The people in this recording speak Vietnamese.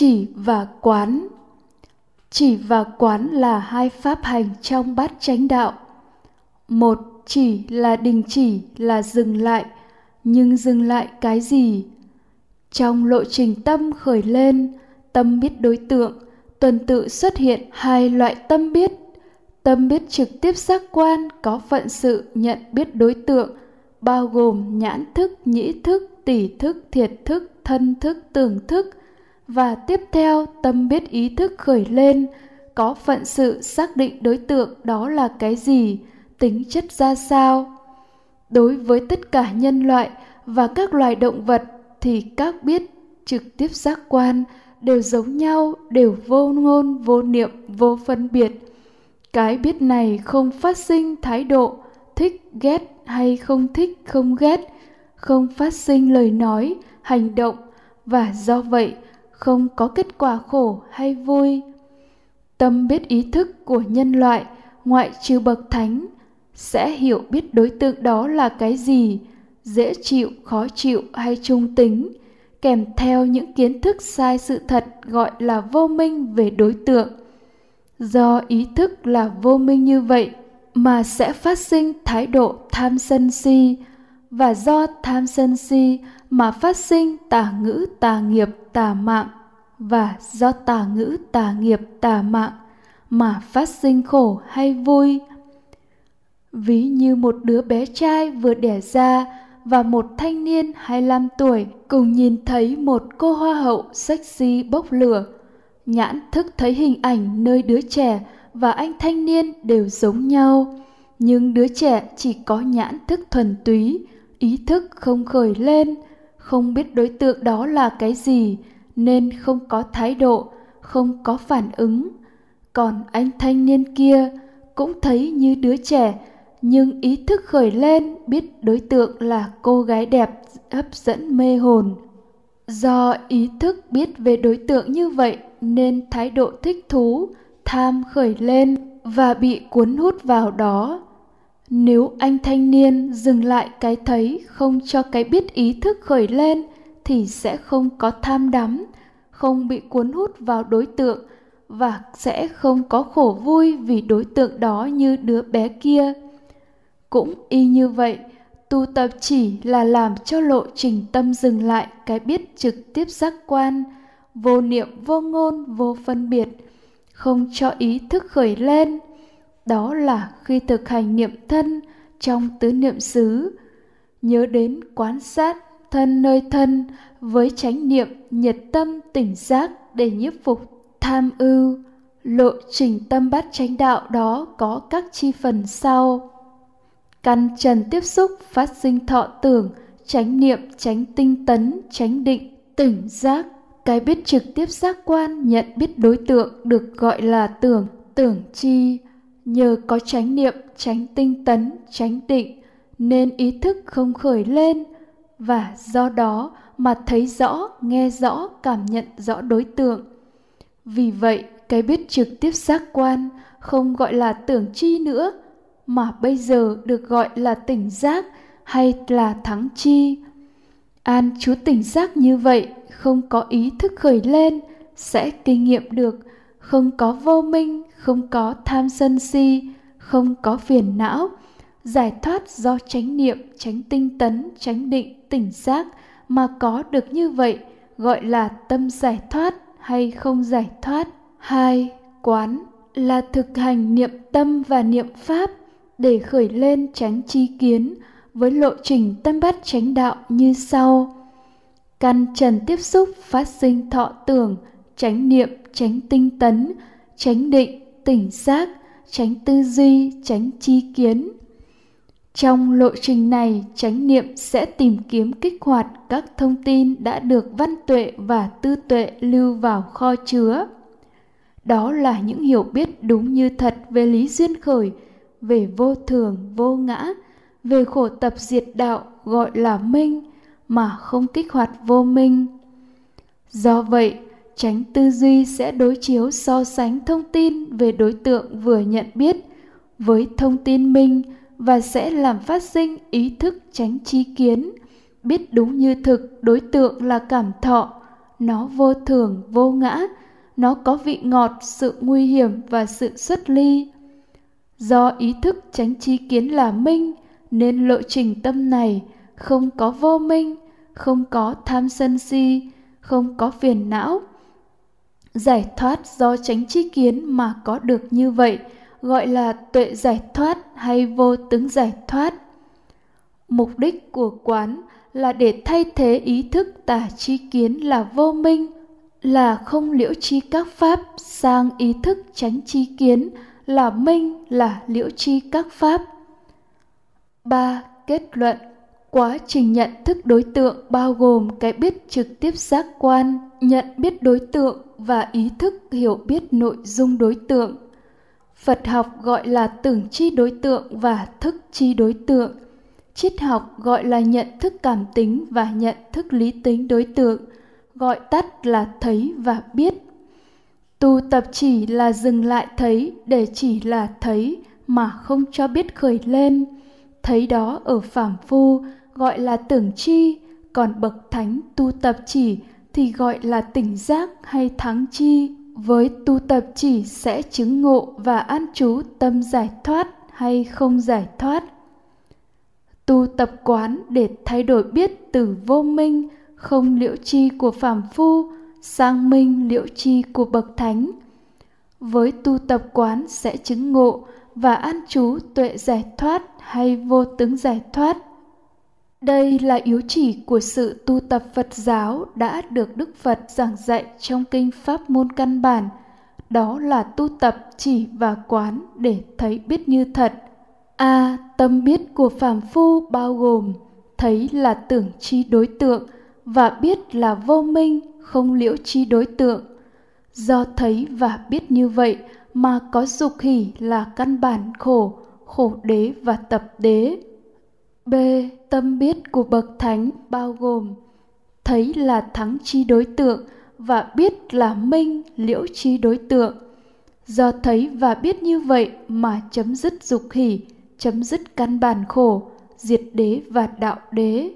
chỉ và quán. Chỉ và quán là hai pháp hành trong bát chánh đạo. Một, chỉ là đình chỉ, là dừng lại. Nhưng dừng lại cái gì? Trong lộ trình tâm khởi lên, tâm biết đối tượng, tuần tự xuất hiện hai loại tâm biết. Tâm biết trực tiếp giác quan, có phận sự, nhận biết đối tượng, bao gồm nhãn thức, nhĩ thức, tỷ thức, thiệt thức, thân thức tưởng thức và tiếp theo, tâm biết ý thức khởi lên, có phận sự xác định đối tượng đó là cái gì, tính chất ra sao. Đối với tất cả nhân loại và các loài động vật thì các biết trực tiếp giác quan đều giống nhau, đều vô ngôn, vô niệm, vô phân biệt. Cái biết này không phát sinh thái độ, thích, ghét hay không thích, không ghét, không phát sinh lời nói, hành động. Và do vậy không có kết quả khổ hay vui. Tâm biết ý thức của nhân loại, ngoại trừ bậc thánh, sẽ hiểu biết đối tượng đó là cái gì, dễ chịu, khó chịu hay trung tính, kèm theo những kiến thức sai sự thật gọi là vô minh về đối tượng. Do ý thức là vô minh như vậy mà sẽ phát sinh thái độ tham sân si và do tham sân si mà phát sinh tà ngữ tà nghiệp tà mạng. Và do tà ngữ tà nghiệp tà mạng mà phát sinh khổ hay vui. Ví như một đứa bé trai vừa đẻ ra và một thanh niên 25 tuổi cùng nhìn thấy một cô hoa hậu sexy bốc lửa. Nhãn thức thấy hình ảnh nơi đứa trẻ và anh thanh niên đều giống nhau, nhưng đứa trẻ chỉ có nhãn thức thuần túy, ý thức không khởi lên, không biết đối tượng đó là cái gì nên không có thái độ, không có phản ứng. Còn anh thanh niên kia cũng thấy như đứa trẻ nhưng ý thức khởi lên biết đối tượng là cô gái đẹp hấp dẫn mê hồn do ý thức biết về đối tượng như vậy nên thái độ thích thú tham khởi lên và bị cuốn hút vào đó nếu anh thanh niên dừng lại cái thấy không cho cái biết ý thức khởi lên, thì sẽ không có tham đắm, không bị cuốn hút vào đối tượng và sẽ không có khổ vui vì đối tượng đó như đứa bé kia. Cũng y như vậy, tu tập chỉ là làm cho lộ trình tâm dừng lại cái biết trực tiếp giác quan, vô niệm, vô ngôn, vô phân biệt, không cho ý thức khởi lên đó là khi thực hành niệm thân trong tứ niệm xứ. Nhớ đến quán sát thân nơi thân với chánh niệm nhiệt tâm tỉnh giác để nhiếp phục tham ưu. Lộ trình tâm bát chánh đạo đó có các chi phần sau. Căn trần tiếp xúc phát sinh thọ tưởng, chánh niệm, chánh tinh tấn, chánh định, tỉnh giác. Cái biết trực tiếp giác quan nhận biết đối tượng được gọi là tưởng tưởng chi nhờ có chánh niệm, chánh tinh tấn, chánh định, nên ý thức không khởi lên. Và do đó mà thấy rõ, nghe rõ, cảm nhận rõ đối tượng. Vì vậy, cái biết trực tiếp giác quan không gọi là tưởng chi nữa, mà bây giờ được gọi là tỉnh giác hay là thắng chi. An chú tỉnh giác như vậy, không có ý thức khởi lên, sẽ kinh nghiệm được không có vô minh, không có tham sân si, không có phiền não. Giải thoát do chánh niệm tránh tinh tấn tránh định, tỉnh giác mà có được như vậy, gọi là tâm giải thoát hay không giải thoát. Hai, quán là thực hành niệm tâm và niệm pháp để khởi lên tránh chi kiến với lộ trình tâm bắt chánh đạo như sau. Căn trần tiếp xúc phát sinh thọ tưởng tránh niệm tránh tinh tấn tránh định, tỉnh giác tránh tư duy tránh chi kiến. Trong lộ trình này, chánh niệm sẽ tìm kiếm kích hoạt các thông tin đã được văn tuệ và tư tuệ lưu vào kho chứa. Đó là những hiểu biết đúng như thật về lý duyên khởi, về vô thường, vô ngã, về khổ tập diệt đạo, gọi là minh, mà không kích hoạt vô minh. Do vậy tránh tư duy sẽ đối chiếu so sánh thông tin về đối tượng vừa nhận biết với thông tin minh và sẽ làm phát sinh ý thức tránh chi kiến. Biết đúng như thực, đối tượng là cảm thọ. Nó vô thường, vô ngã. Nó có vị ngọt, sự nguy hiểm và sự xuất ly. Do ý thức tránh chi kiến là minh nên lộ trình tâm này không có vô minh, không có tham sân si, không có phiền não giải thoát do tránh chi kiến mà có được như vậy, gọi là tuệ giải thoát hay vô tướng giải thoát mục đích của quán là để thay thế ý thức tả chi kiến là vô minh, là không liễu chi các pháp sang ý thức tránh chi kiến là minh, là liễu chi các pháp. 3. Kết luận Quá trình nhận thức đối tượng bao gồm cái biết trực tiếp giác quan, nhận biết đối tượng và ý thức hiểu biết nội dung đối tượng. Phật học gọi là tưởng chi đối tượng và thức chi đối tượng. Triết học gọi là nhận thức cảm tính và nhận thức lý tính đối tượng, gọi tắt là thấy và biết. Tu tập chỉ là dừng lại thấy để chỉ là thấy mà không cho biết khởi lên. Thấy đó ở phàm phu gọi là tưởng chi, còn bậc thánh tu tập chỉ thì gọi là tỉnh giác hay thắng chi. Với tu tập chỉ sẽ chứng ngộ và an trú tâm giải thoát hay không giải thoát. Tu tập quán để thay đổi biết từ vô minh, không liễu chi của phàm phu sang minh liễu chi của bậc thánh với tu tập quán sẽ chứng ngộ và an trú tuệ giải thoát hay vô tướng giải thoát đây là yếu chỉ của sự tu tập phật giáo đã được đức phật giảng dạy trong kinh pháp môn căn bản. Đó là tu tập chỉ và quán để thấy biết như thật. A. À, tâm biết của phàm phu bao gồm thấy là tưởng chi đối tượng và biết là vô minh không liễu chi đối tượng. Do thấy và biết như vậy mà có dục hỷ là căn bản khổ khổ đế và tập đế b. Tâm biết của bậc thánh bao gồm thấy là thắng chi đối tượng và biết là minh, liễu chi đối tượng. Do thấy và biết như vậy mà chấm dứt dục hỷ, chấm dứt căn bản khổ, diệt đế và đạo đế.